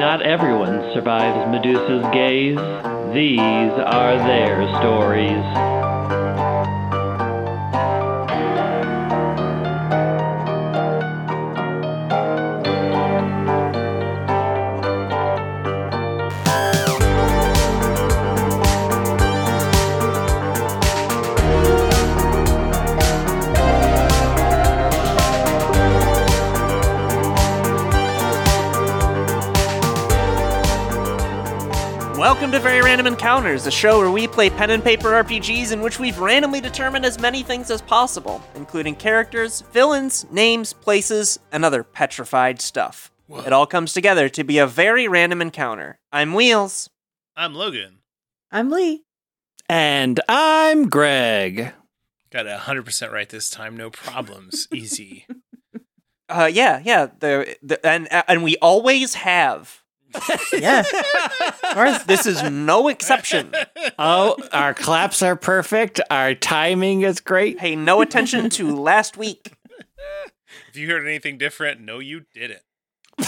Not everyone survives Medusa's gaze. These are their stories. Random Encounters, a show where we play pen and paper RPGs in which we've randomly determined as many things as possible, including characters, villains, names, places, and other petrified stuff. It all comes together to be a very random encounter. I'm Wheels. I'm Logan. I'm Lee. And I'm Greg. Got it 100% right this time. No problems. Easy. Uh, yeah, yeah, the, the and and we always have. Yeah. of course. This is no exception. Oh, our claps are perfect. Our timing is great. Pay no attention to last week. if you heard anything different, no, you didn't.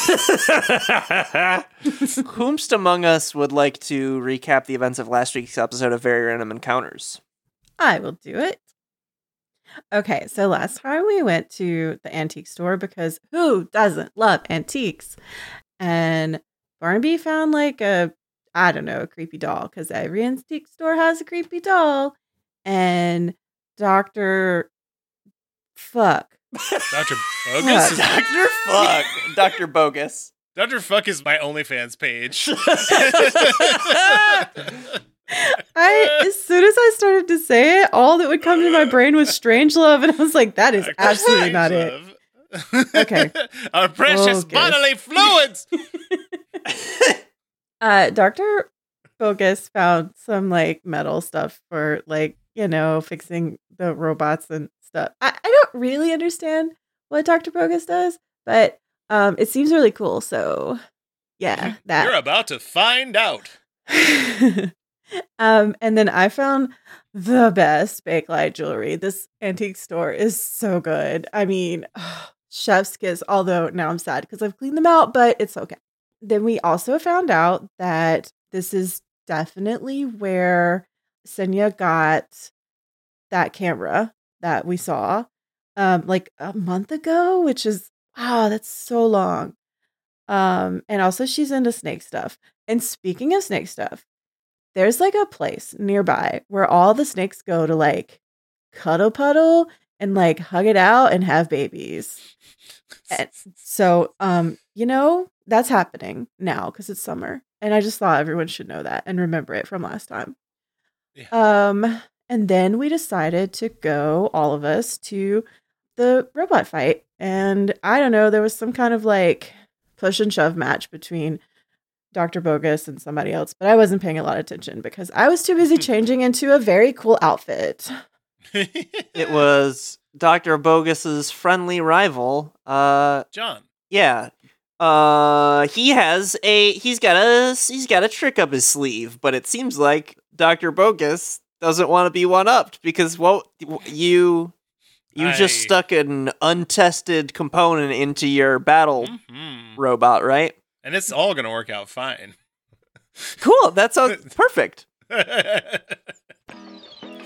Whomst among us would like to recap the events of last week's episode of Very Random Encounters? I will do it. Okay, so last time we went to the antique store because who doesn't love antiques? And Barnaby found like a, I don't know, a creepy doll because every antique store has a creepy doll. And Dr. Fuck. Dr. Bogus? Dr. Fuck. Dr. Bogus. Dr. Fuck is my OnlyFans page. I as soon as I started to say it, all that would come to my brain was Strangelove, and I was like, that is absolutely not it. Okay. Our precious Bogus. bodily fluids. Uh, Dr. Bogus found some like metal stuff for like, you know, fixing the robots and stuff. I, I don't really understand what Dr. Bogus does, but um it seems really cool. So yeah, that. You're about to find out. um, and then I found the best bakelite jewelry. This antique store is so good. I mean, chef's kiss, although now I'm sad because I've cleaned them out, but it's okay. Then we also found out that this is definitely where Xenia got that camera that we saw um like a month ago, which is wow, that's so long. Um, and also she's into snake stuff. And speaking of snake stuff, there's like a place nearby where all the snakes go to like cuddle puddle and like hug it out and have babies. And so, um, you know, that's happening now because it's summer. And I just thought everyone should know that and remember it from last time. Um, and then we decided to go, all of us, to the robot fight. And I don't know, there was some kind of like push and shove match between Dr. Bogus and somebody else, but I wasn't paying a lot of attention because I was too busy changing into a very cool outfit. It was Dr. Bogus's friendly rival. Uh, John. yeah. Uh, he has a he's got a he's got a trick up his sleeve, but it seems like Dr. Bogus doesn't want to be one upped because well you you just stuck an untested component into your battle Mhm. robot, right? And it's all going to work out fine. Cool. That sounds perfect.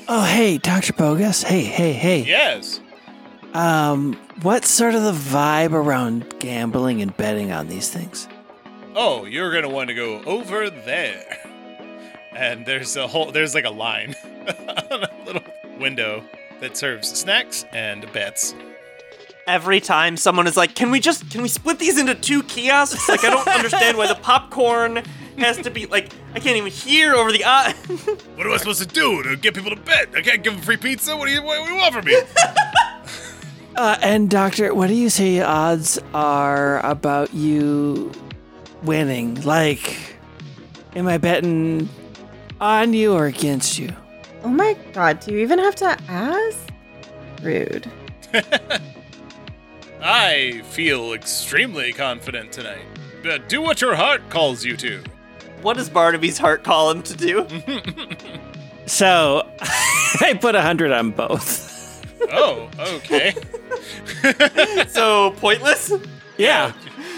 Oh, hey, Dr. Bogus. Hey, hey, hey. yes. Um, what's sort of the vibe around gambling and betting on these things? Oh, you're going to want to go over there. And there's a whole, there's like a line on a little window that serves snacks and bets. Every time someone is like, "Can we just can we split these into two kiosks?" Like I don't understand why the popcorn has to be like I can't even hear over the uh What am I supposed to do to get people to bet? I can't give them free pizza. What do you, what do you want from me? Uh, and Doctor, what do you say odds are about you winning? Like, am I betting on you or against you? Oh my god, do you even have to ask? Rude. I feel extremely confident tonight. But do what your heart calls you to. what does Barnaby's heart call him to do? So, I put a hundred on both. Oh, okay. so pointless? Yeah.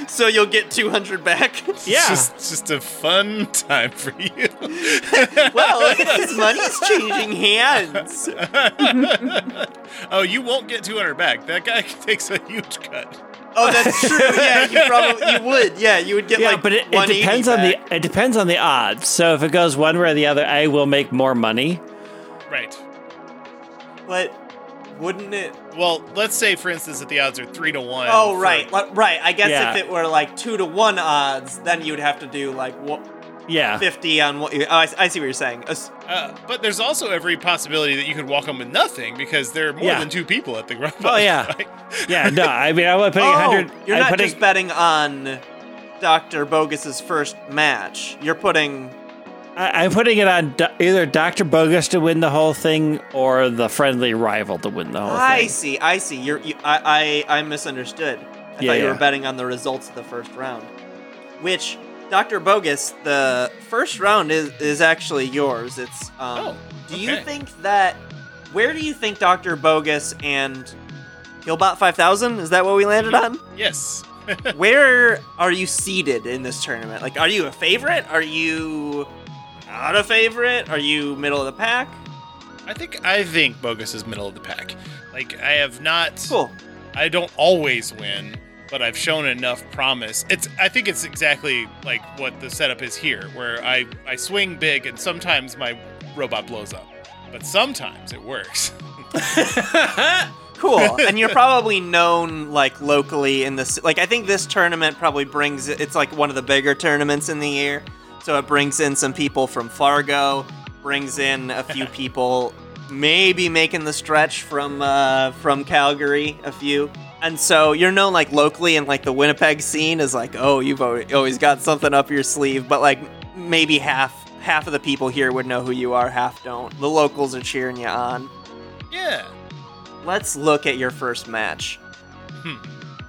so you'll get 200 back. Yeah. It's just, just a fun time for you. well, his money's changing hands. oh, you won't get 200 back. That guy takes a huge cut. Oh, that's true. Yeah, you probably you would. Yeah, you would get like money. yeah, like. but it, it 180 depends on the it depends on the odds. So if it goes one way or the other, I will make more money. Right. But wouldn't it? Well, let's say, for instance, that the odds are 3 to 1. Oh, for- right, li- right. I guess Yeah. if it were like two to one odds, then you'd have to do like what, Yeah. 50 on what. You, oh, I, I see what you're saying. As- Uh, but there's also every possibility that you could walk home with nothing because there are more Yeah. than two people at the ground. Oh, yeah. Yeah. No, I mean I'm putting oh, hundred. you're I'm not putting, just betting on Doctor Bogus's first match. You're putting. I, I'm putting it on do- either Doctor Bogus to win the whole thing or the friendly rival to win the whole I thing. I see. I see. You're. You, I, I. I misunderstood. I Yeah, thought you yeah. were betting on the results of the first round, which. Dr. Bogus, the first round is, is actually yours. It's um Oh, do you think that where do you think Dr. Bogus and Killbot 5000 is that what we landed on? Yes. where are you seated in this tournament? Like are you a favorite? Are you not a favorite? Are you middle of the pack? I think I think Bogus is middle of the pack. Like I have not Cool. I don't always win, but I've shown enough promise. It's I think it's exactly like what the setup is here, where I I swing big and sometimes my robot blows up, but sometimes it works. Cool. and you're probably known like locally in this like I think this tournament probably brings it's like one of the bigger tournaments in the year. So it brings in some people from Fargo, brings in a few people maybe making the stretch from uh from Calgary, a few. And so you're known like locally in like the Winnipeg scene is like, "Oh, you've always got something up your sleeve." But like maybe half half of the people here would know who you are, half don't. The locals are cheering you on. yeah. Let's look at your first match. Hmm.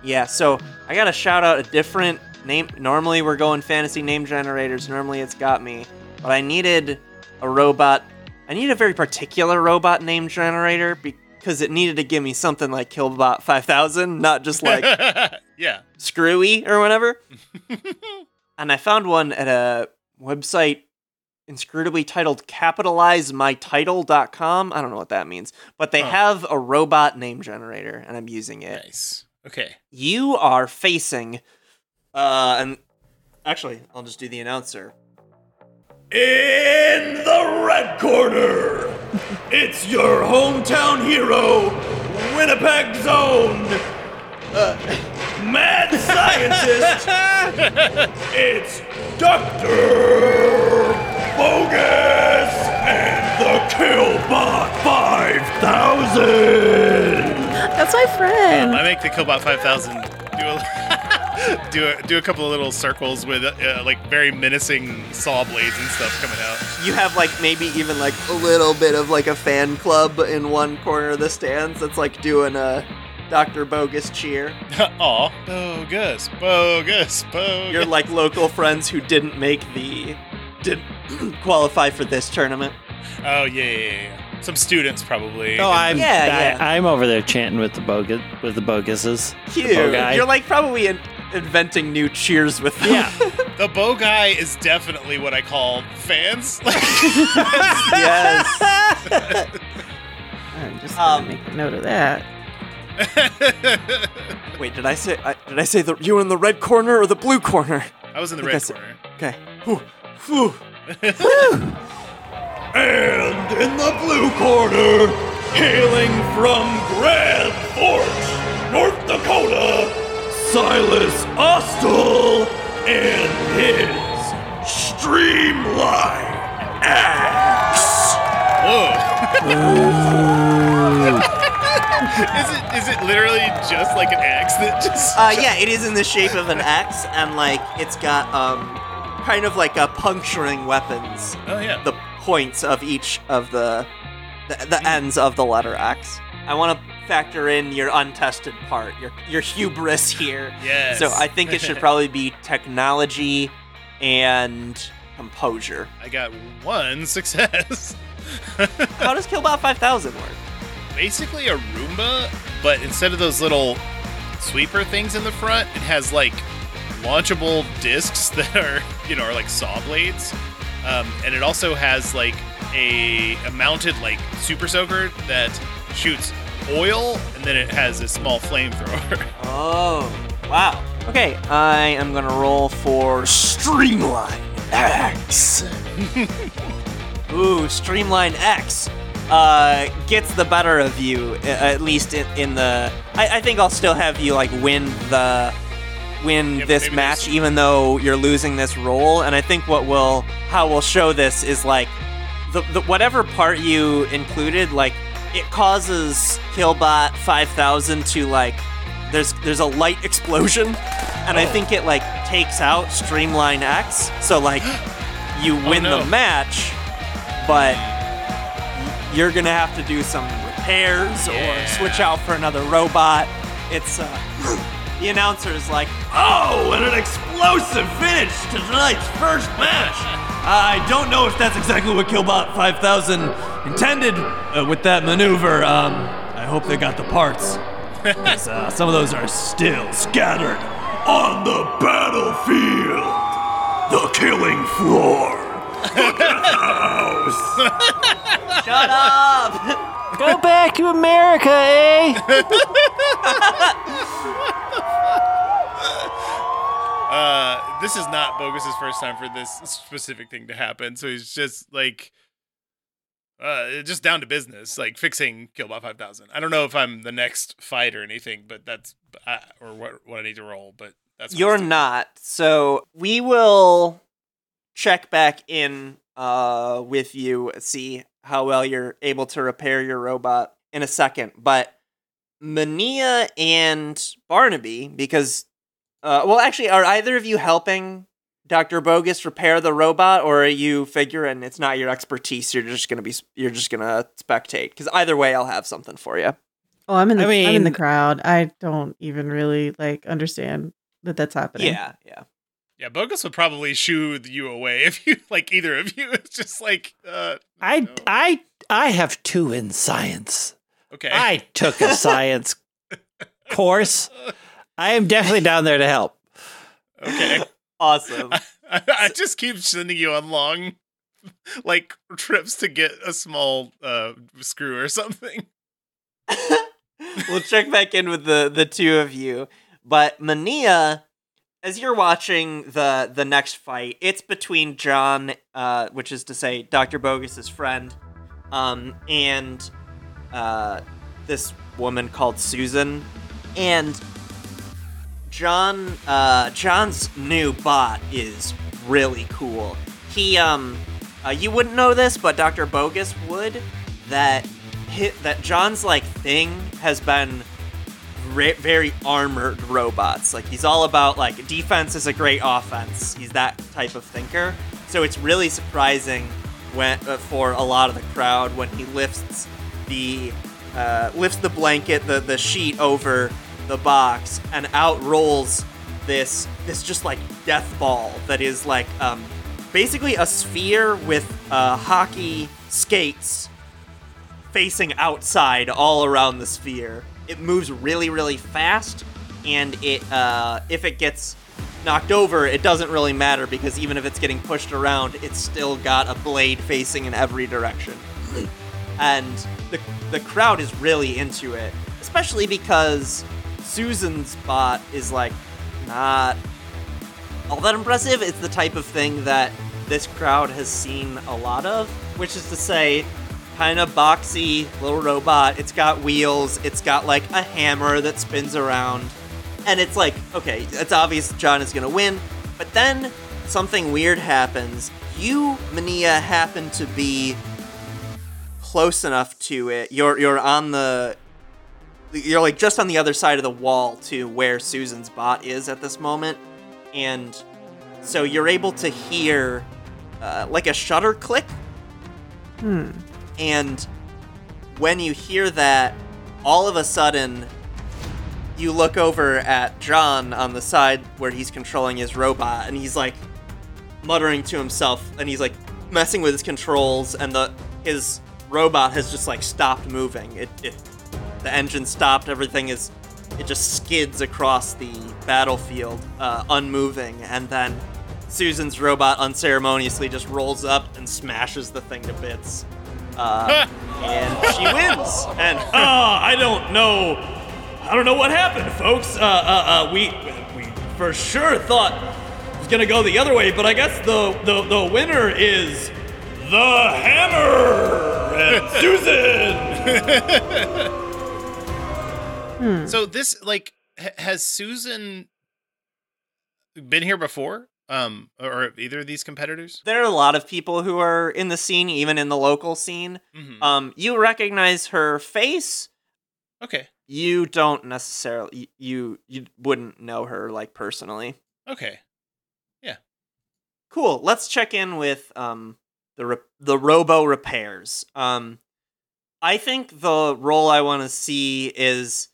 Yeah, so I gotta shout out a different name. Normally we're going fantasy name generators. Normally it's got me, but I needed a robot. I need a very particular robot name generator because it needed to give me something like Killbot 5000, not just like yeah. Screwy or whatever. and I found one at a website inscrutably titled capitalizemytitle.com. I don't know what that means, but they Huh. have a robot name generator and I'm using it. Nice. Okay. You are facing uh and actually, I'll just do the announcer. In the red corner, it's your hometown hero, Winnipeg Zone, uh, mad scientist. it's Dr. Bogus and the Killbot 5000. That's my friend. I make the Killbot 5000 do a do a do a couple of little circles with uh, like very menacing saw blades and stuff coming out. You have like maybe even like a little bit of like a fan club in one corner of the stands that's like doing a Dr. Bogus cheer. Aw, bogus, bogus, bogus. Your like local friends who didn't make the didn't qualify for this tournament. oh yeah, yeah, yeah, yeah. Some students probably. Oh, I'm Yeah, yeah. I, am over there chanting with the bogus with the boguses. Cute. bow guy. You're like probably in- inventing new cheers with them. Yeah. the bow guy is definitely what I call fans. yes. I'm just gonna Um, make a note of that. Wait, did I say I, did I say the you were in the red corner or the blue corner? I was in the I red said- corner. Okay. Whew. Whew. And in the blue corner, hailing from Grand Forks, North Dakota, Silas Ostel and his Streamline Axe. Whoa. is it is it literally just like an axe that just? Uh, yeah, it is in the shape of an axe, and like it's got um, kind of like a puncturing weapons. oh yeah. The points of each of the the, the mm-hmm. ends of the letter X. I want to factor in your untested part, your your hubris here. Yes. So I think it should probably be technology and composure. I got one success. How does Killbot 5000 work? Basically a Roomba, but instead of those little sweeper things in the front, it has like launchable discs that are you know are like saw blades, um, and it also has like a, a mounted like super soaker that shoots oil, and then it has a small flamethrower. Oh, wow. Okay, I am gonna roll for Streamline X. Ooh, Streamline X uh, gets the better of you, at least in, in the. I, I think I'll still have you like win the win Yeah, this match, even though you're losing this roll. And I think what will how we'll show this is like the, the whatever part you included, like it causes Killbot 5000 to like there's there's a light explosion, and I think it like takes out Streamline X. So like you win no. the match, but you're gonna have to do some repairs or switch out for another robot. It's uh, the announcer is like, Oh, and an explosive finish to tonight's first match. I don't know if that's exactly what Killbot 5000 intended uh, with that maneuver. Um, I hope they got the parts. uh, some of those are still scattered on the battlefield, the killing floor, the house. "Shut up!" Go back to America, eh? Uh, this is not Bogus's first time for this specific thing to happen, so he's just like, uh, just down to business, like fixing Killbot 5000. I don't know if I'm the next fight or anything, but that's uh, or what what I need to roll, but that's You're not. So we will check back in uh, with you, see how well you're able to repair your robot in a second. But Mania and Barnaby, because, uh, well, actually, are either of you helping Dr. Bogus repair the robot, or are you figuring it's not your expertise? You're just gonna be, you're just gonna spectate. Because either way, I'll have something for you. Oh, I'm in the I I am in the crowd. I don't even really like understand that that's happening. Yeah, yeah. Yeah, Bogus would probably shoo you away if you like either of you. It's just like, uh, I, no. I, I have two in science. okay. I took a science course. I am definitely down there to help. okay. Awesome. I, I just keep sending you on long, like trips to get a small uh, screw or something. we'll check back in with the the two of you. But Mania, as you're watching the the next fight, it's between John, uh, which is to say Doctor Bogus's friend, um, and uh, this woman called Susan, and John. Uh, John's new bot is really cool. He um, uh, you wouldn't know this, but Doctor Bogus would. That hit that John's like thing has been re- very armored robots. Like he's all about like defense is a great offense. He's that type of thinker. So it's really surprising when uh, for a lot of the crowd when he lifts the uh, lifts the blanket, the the sheet over the box, and out rolls this this just like death ball that is like um, basically a sphere with uh, hockey skates facing outside all around the sphere. It moves really, really fast, and it uh, if it gets knocked over, it doesn't really matter because even if it's getting pushed around, it's still got a blade facing in every direction. And the the crowd is really into it, especially because Susan's bot is like not all that impressive. It's the type of thing that this crowd has seen a lot of, which is to say, kind of boxy little robot. It's got wheels, it's got like a hammer that spins around. And it's like, okay, it's obvious John is gonna win, but then something weird happens. You, Mania, happen to be close enough to it. You're you're on the you're like just on the other side of the wall to where Susan's bot is at this moment, and so you're able to hear uh, like a shutter click. Hmm. And when you hear that, all of a sudden, you look over at John on the side where he's controlling his robot, and he's like muttering to himself, and he's like messing with his controls, and the his robot has just like stopped moving. It, it the engine stopped. Everything is it just skids across the battlefield, uh, unmoving, and then Susan's robot unceremoniously just rolls up and smashes the thing to bits. Uh, and she wins. And Uh, I don't know. I don't know what happened, folks. Uh, uh, uh, we we for sure thought it was gonna go the other way, but I guess the the, the winner is the hammer and Susan. So this like ha- has Susan been here before? Um, or either of these competitors? there are a lot of people who are in the scene, even in the local scene. Mm-hmm. Um, you recognize her face. okay, You don't necessarily you you wouldn't know her like personally. okay. Yeah. Cool. Let's check in with um the re- the robo repairs. Um I think the roll I want to see is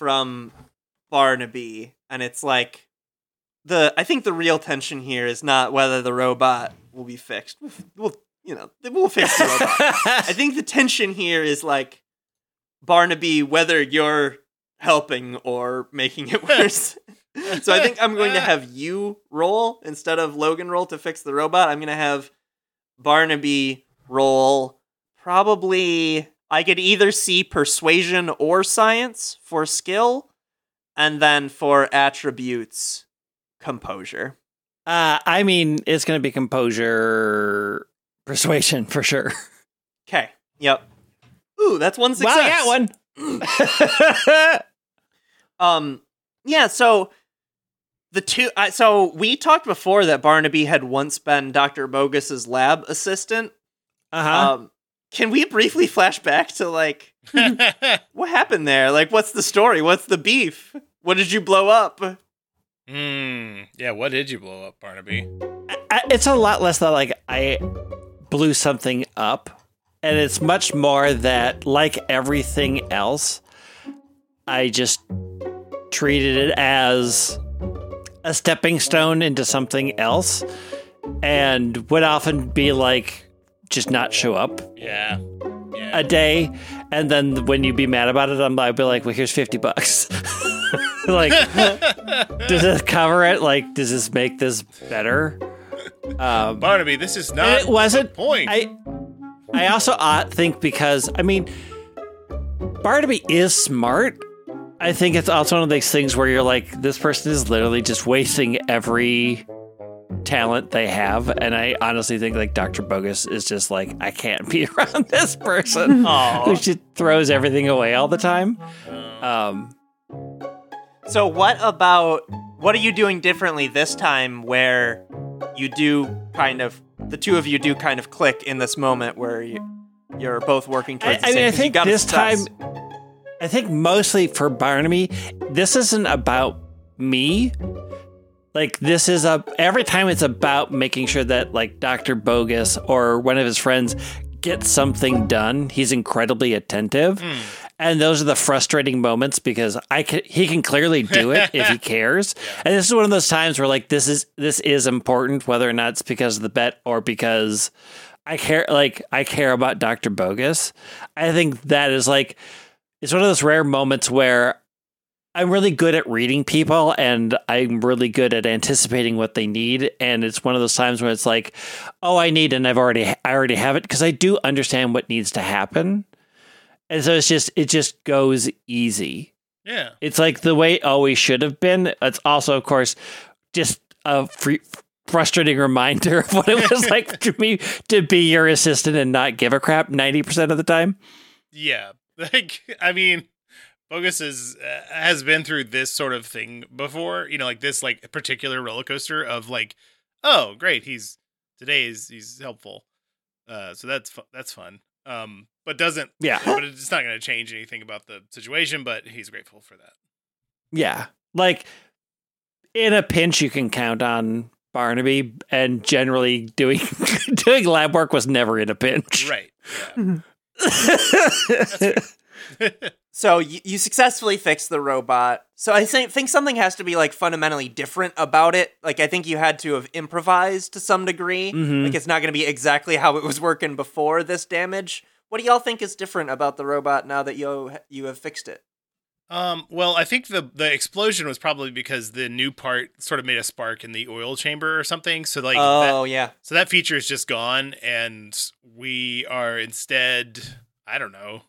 from Barnaby and it's like the I think the real tension here is not whether the robot will be fixed. We'll you know, we'll fix the robot. I think the tension here is like Barnaby whether you're helping or making it worse. so I think I'm going to have you roll instead of Logan roll to fix the robot. I'm going to have Barnaby roll probably I could either see persuasion or science for skill and then for attributes composure. Uh, I mean, it's going to be composure, persuasion for sure. Okay. Yep. Ooh, that's one success. Wow, I got one. Um, yeah. So the two. Uh, so we talked before that Barnaby had once been Doctor Bogus's lab assistant. Uh huh. Um, can we briefly flash back to like what happened there? Like, what's the story? What's the beef? What did you blow up? Hmm. Yeah. What did you blow up, Barnaby? I, it's a lot less that like I blew something up, and it's much more that like everything else, I just treated it as a stepping stone into something else, and would often be like just not show up Yeah. Yeah. a day, and then when you be mad about it, I'm I'd be like, well, here's fifty bucks. like, does this cover it? Like, does this make this better? Um, Barnaby, this is not it wasn't point. I I also think because I mean Barnaby is smart. I think it's also one of those things where you're like, this person is literally just wasting every talent they have, and I honestly think like Dr. Bogus is just like, I can't be around this person who just throws everything away all the time. Um, So what about what are you doing differently this time where you do kind of the two of you do kind of click in this moment where you, you're both working I, towards the I mean, I think this time. I think mostly for Barnaby, this isn't about me. Like this is a every time it's about making sure that like Dr. Bogus or one of his friends gets something done. He's incredibly attentive. Hmm. And those are the frustrating moments because I can, he can clearly do it if he cares. And this is one of those times where like this is this is important whether or not it's because of the bet or because I care like I care about Dr. Bogus. I think that is like it's one of those rare moments where I'm really good at reading people and I'm really good at anticipating what they need and it's one of those times when it's like oh I need and I've already I already have it because I do understand what needs to happen. And so it's just it just goes easy. yeah. It's like the way it always should have been. It's also of course just a free, frustrating reminder of what it was like to me to be your assistant and not give a crap 90% of the time. Yeah. Like, I mean, Bogus is, uh, has been through this sort of thing before, you know, like this, like particular roller coaster of like, oh, great. He's, today is, he's helpful. Uh, so that's, fu- that's fun. Um, but doesn't, Yeah. but it's not going to change anything about the situation, but he's grateful for that. Yeah. Like in a pinch you can count on Barnaby and generally doing doing lab work was never in a pinch. Right. So you, you successfully fixed the robot. So I think think something has to be like fundamentally different about it. Like I think you had to have improvised to some degree. Mhm. Like it's not going to be exactly how it was working before this damage. What do y'all think is different about the robot now that you you have fixed it? Um, well, I think the the explosion was probably because the new part sort of made a spark in the oil chamber or something. So like, that, oh yeah. so that feature is just gone, and we are instead, I don't know.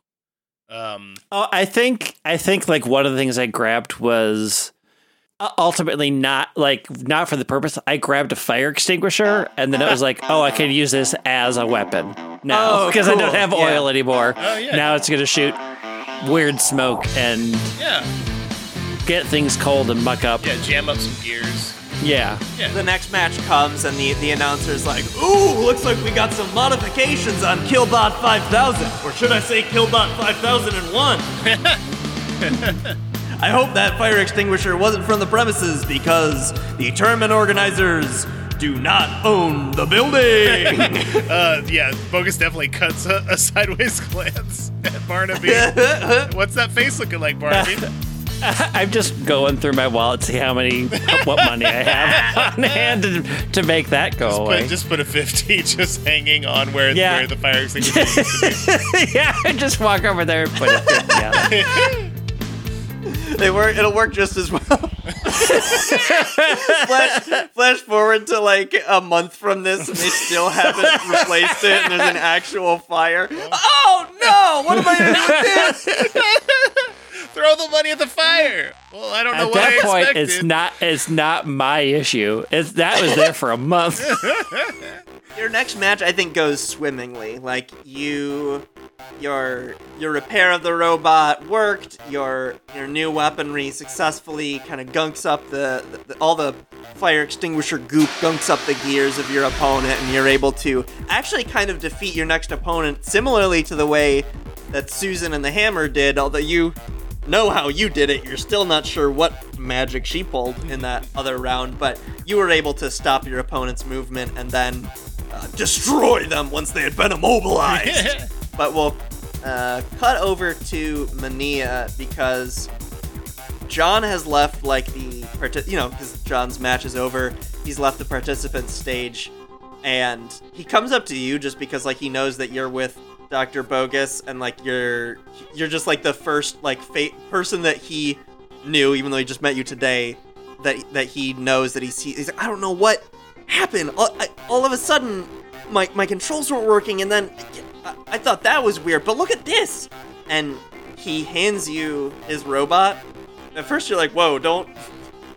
Um, Oh, I think I think like one of the things I grabbed was uh, ultimately not like not for the purpose. I grabbed a fire extinguisher, and then it was like, oh, I can use this as a weapon now Oh, because I don't cool. have Yeah. oil anymore. Oh, yeah. Now it's gonna shoot weird smoke and yeah, get things cold and muck up. yeah, jam up some gears. Yeah. The next match comes and the the announcer's like, Ooh, looks like we got some modifications on Killbot 5000. Or should I say Killbot 5001? I hope that fire extinguisher wasn't from the premises because the tournament organizers do not own the building. Uh, yeah, Bogus definitely cuts a, a sideways glance at Barnaby. What's that face looking like, Barnaby? I'm just going through my wallet to see how many what money I have on hand to, to make that go Just away. put, just put a 50 just hanging on where, Yeah. where the fire extinguisher used to be. yeah, just walk over there and put it together. they work. It'll work just as well. flash, flash forward to like a month from this, and they still haven't replaced it, and there's an actual fire. Oh no! What am I gonna do with this? Throw the money at the fire. Well, I don't know At what that I point, expected. it's not it's not my issue. It's that was there for a month. Your next match, I think, goes swimmingly. Like you, your your repair of the robot worked. Your your new weaponry successfully kind of gunks up the, the all the fire extinguisher goop gunks up the gears of your opponent, and you're able to actually kind of defeat your next opponent similarly to the way that Susan and the Hammer did. Although you know how you did it, you're still not sure what magic she pulled in that other round, but you were able to stop your opponent's movement and then uh, destroy them once they had been immobilized. but we'll uh, cut over to Mania because John has left like the parti- you know because John's match is over. He's left the participant stage, and he comes up to you just because like he knows that you're with Doctor Bogus, and like you're you're just like the first like fa- person that he knew, even though he just met you today. That that he knows that he's he's like I don't know what happened. All, I, all of a sudden, my my controls weren't working, and then I, I thought that was weird. But look at this, and he hands you his robot. At first, you're like, "Whoa, don't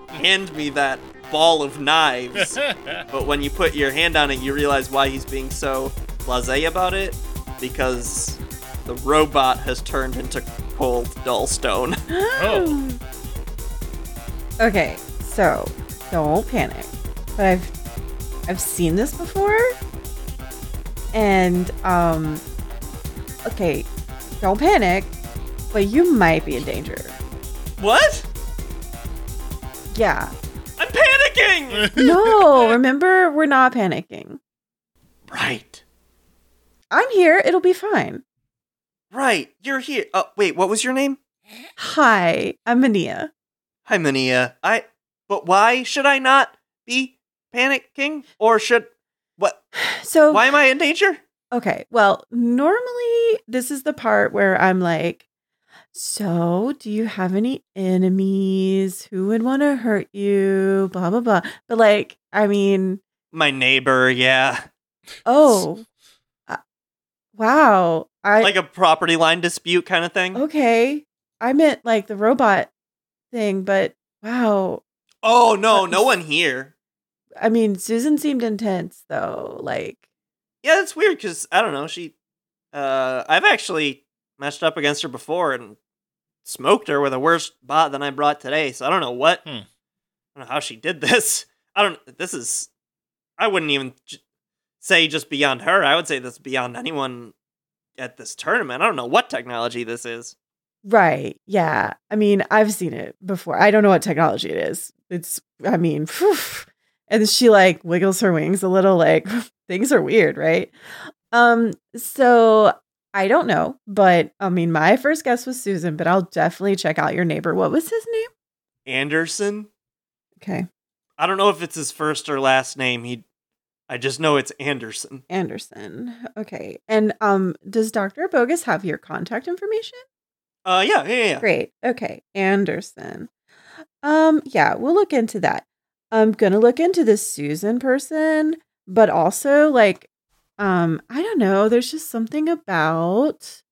hand me that ball of knives." but when you put your hand on it, you realize why he's being so blasé about it, because the robot has turned into cold, dull stone. Oh. Okay, so don't panic. But I've I've seen this before. And um okay, don't panic, but you might be in danger. what? Yeah. I'm panicking. No, remember we're not panicking. right, I'm here, it'll be fine. right. You're here. Oh, wait. What was your name? Hi, I'm Mania. Hi, Mania. I. But why should I not be panicking? Or should. What? So Why am I in danger? Okay. Well, normally this is the part where I'm like, so do you have any enemies who would want to hurt you? Blah, blah, blah. But like, I mean, My neighbor, yeah. oh, wow. I, Like a property line dispute kind of thing. okay. I meant like the robot thing, but wow. Oh, no, no one here. I mean, Susan seemed intense though. Like, Yeah, it's weird because, I don't know, she. Uh, I've actually matched up against her before and smoked her with a worse bot than I brought today, so I don't know what. Hmm. I don't know how she did this. I don't. This is. I wouldn't even j- say just beyond her. I would say this beyond anyone at this tournament. I don't know what technology this is. Right. Yeah. I mean, I've seen it before. I don't know what technology it is. It's, I mean, phew. and she like wiggles her wings a little, like things are weird, right? Um, so I don't know, but I mean, my first guess was Susan, but I'll definitely check out your neighbor. What was his name? Anderson. Okay. I don't know if it's his first or last name. He. I just know it's Anderson. Anderson. Okay. And um, does Dr. Bogus have your contact information? Uh, yeah, yeah, yeah. Great. Okay. Anderson. Um, yeah, we'll look into that. I'm gonna look into this Susan person, but also like, um, I don't know, there's just something about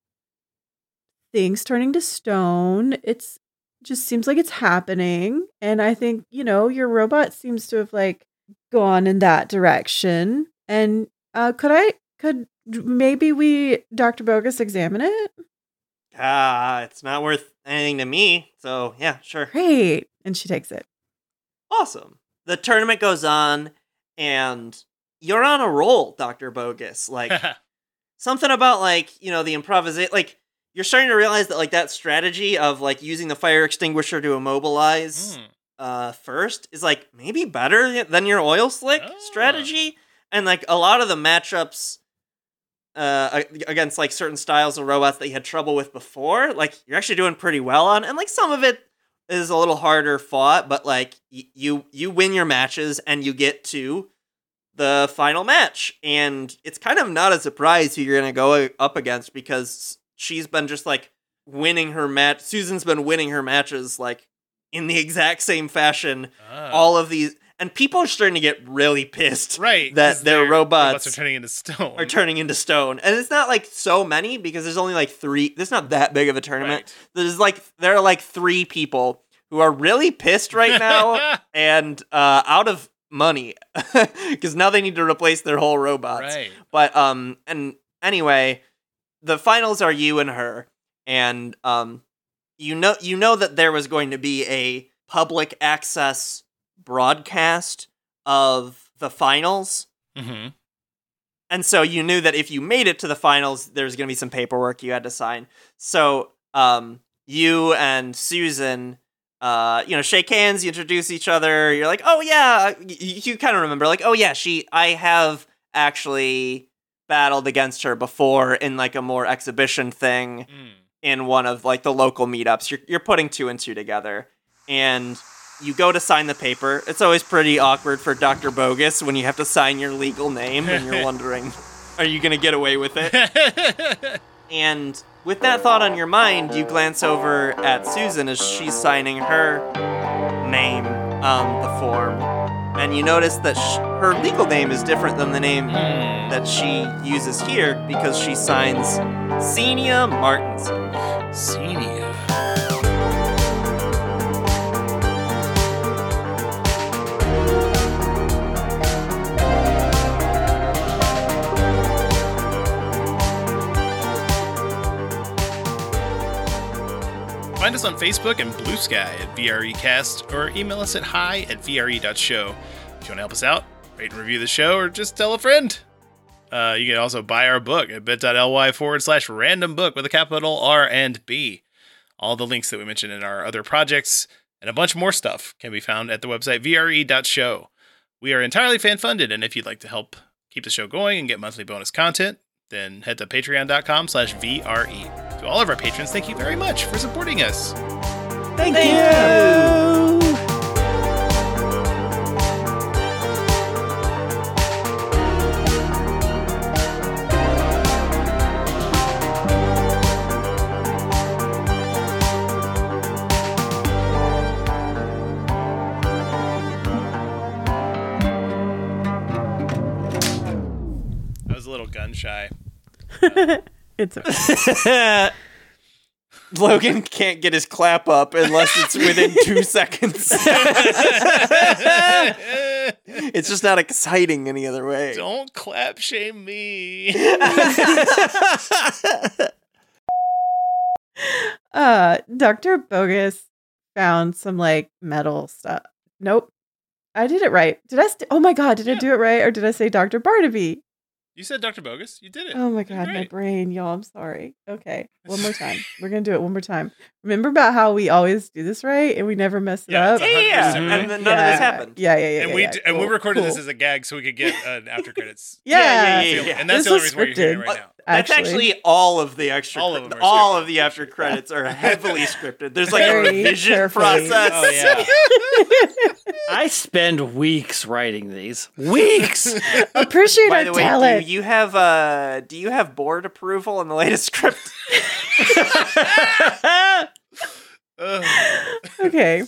things turning to stone. It's just seems like it's happening. And I think, you know, your robot seems to have like gone in that direction. And uh could I could maybe we Dr. Bogus examine it? Ah, it's not worth anything to me. So yeah, sure. Great. And she takes it. Awesome. The tournament goes on, and you're on a roll, Doctor Bogus. Like something about like you know the improvisation. Like you're starting to realize that like that strategy of like using the fire extinguisher to immobilize Hmm. Uh first is like maybe better than your oil slick Ah. strategy. And like a lot of the matchups uh against like certain styles of robots that you had trouble with before, like you're actually doing pretty well on. And like some of it is a little harder fought, but like y- you you win your matches and you get to the final match. And it's kind of not a surprise who you're gonna go up against because she's been just like winning her match. Susan's been winning her matches like in the exact same fashion. Ah. All of these and people are starting to get really pissed right that their robots are turning into stone. are turning into stone. And it's not like so many because there's only like three. There's not that big of a tournament. Right. There's like there are like three people who are really pissed right now and uh, out of money because now they need to replace their whole robots. right. But um, and anyway, the finals are you and her, and um, you know you know that there was going to be a public access broadcast of the finals. hmm And so you knew that if you made it to the finals, there's going to be some paperwork you had to sign. So um, you and Susan, uh, you know, shake hands, you introduce each other. You're like, oh yeah, you, you kind of remember, like, oh yeah, she, I have actually battled against her before in like a more exhibition thing Mm. In one of like the local meetups. You're you're putting two and two together, and you go to sign the paper. It's always pretty awkward for Doctor Bogus when you have to sign your legal name and you're wondering, are you gonna get away with it? And with that thought on your mind, you glance over at Susan as she's signing her name on the form, and you notice that sh- her legal name is different than the name Hmm. that she uses here because she signs Xenia Martinson. Senior. Find us on Facebook and Blue Sky at VREcast or email us at hi at VRE.show. If you want to help us out, rate and review the show or just tell a friend. Uh, you can also buy our book at bit.ly forward slash random book with a capital R and B. All the links that we mentioned in our other projects and a bunch more stuff can be found at the website vre.show. We are entirely fan funded, and if you'd like to help keep the show going and get monthly bonus content, then head to patreon.com slash VRE. To all of our patrons, thank you very much for supporting us. Thank, you. I was a little shy. It's okay. Logan can't get his clap up unless it's within two seconds. it's just not exciting any other way. Don't clap shame me. uh Dr. Bogus found some like metal stuff. Nope. I did it right. Did I st- Oh my god, did I do it right or did I say Dr. Barnaby? You said Dr. Bogus. You did it. Oh my god, my brain, y'all. I'm sorry. Okay, one more time. We're gonna do it one more time. Remember about how we always do this right and we never mess it Yeah, up? it's Yeah, yeah, 100% and then none of this happened. Yeah, yeah, yeah. and yeah, we yeah. d- and we Cool, recorded this as a gag so we could get an after credits. yeah, yeah, yeah, feel. yeah. And that's This the only was reason why you're hearing it right now. That's actually all of the extra. All cre- of all of the after credits are heavily scripted. There's like a revision carefully. process. Oh yeah. I spend weeks writing these. Weeks. appreciate By our the way, do you have uh do you have board approval on the latest script? Okay.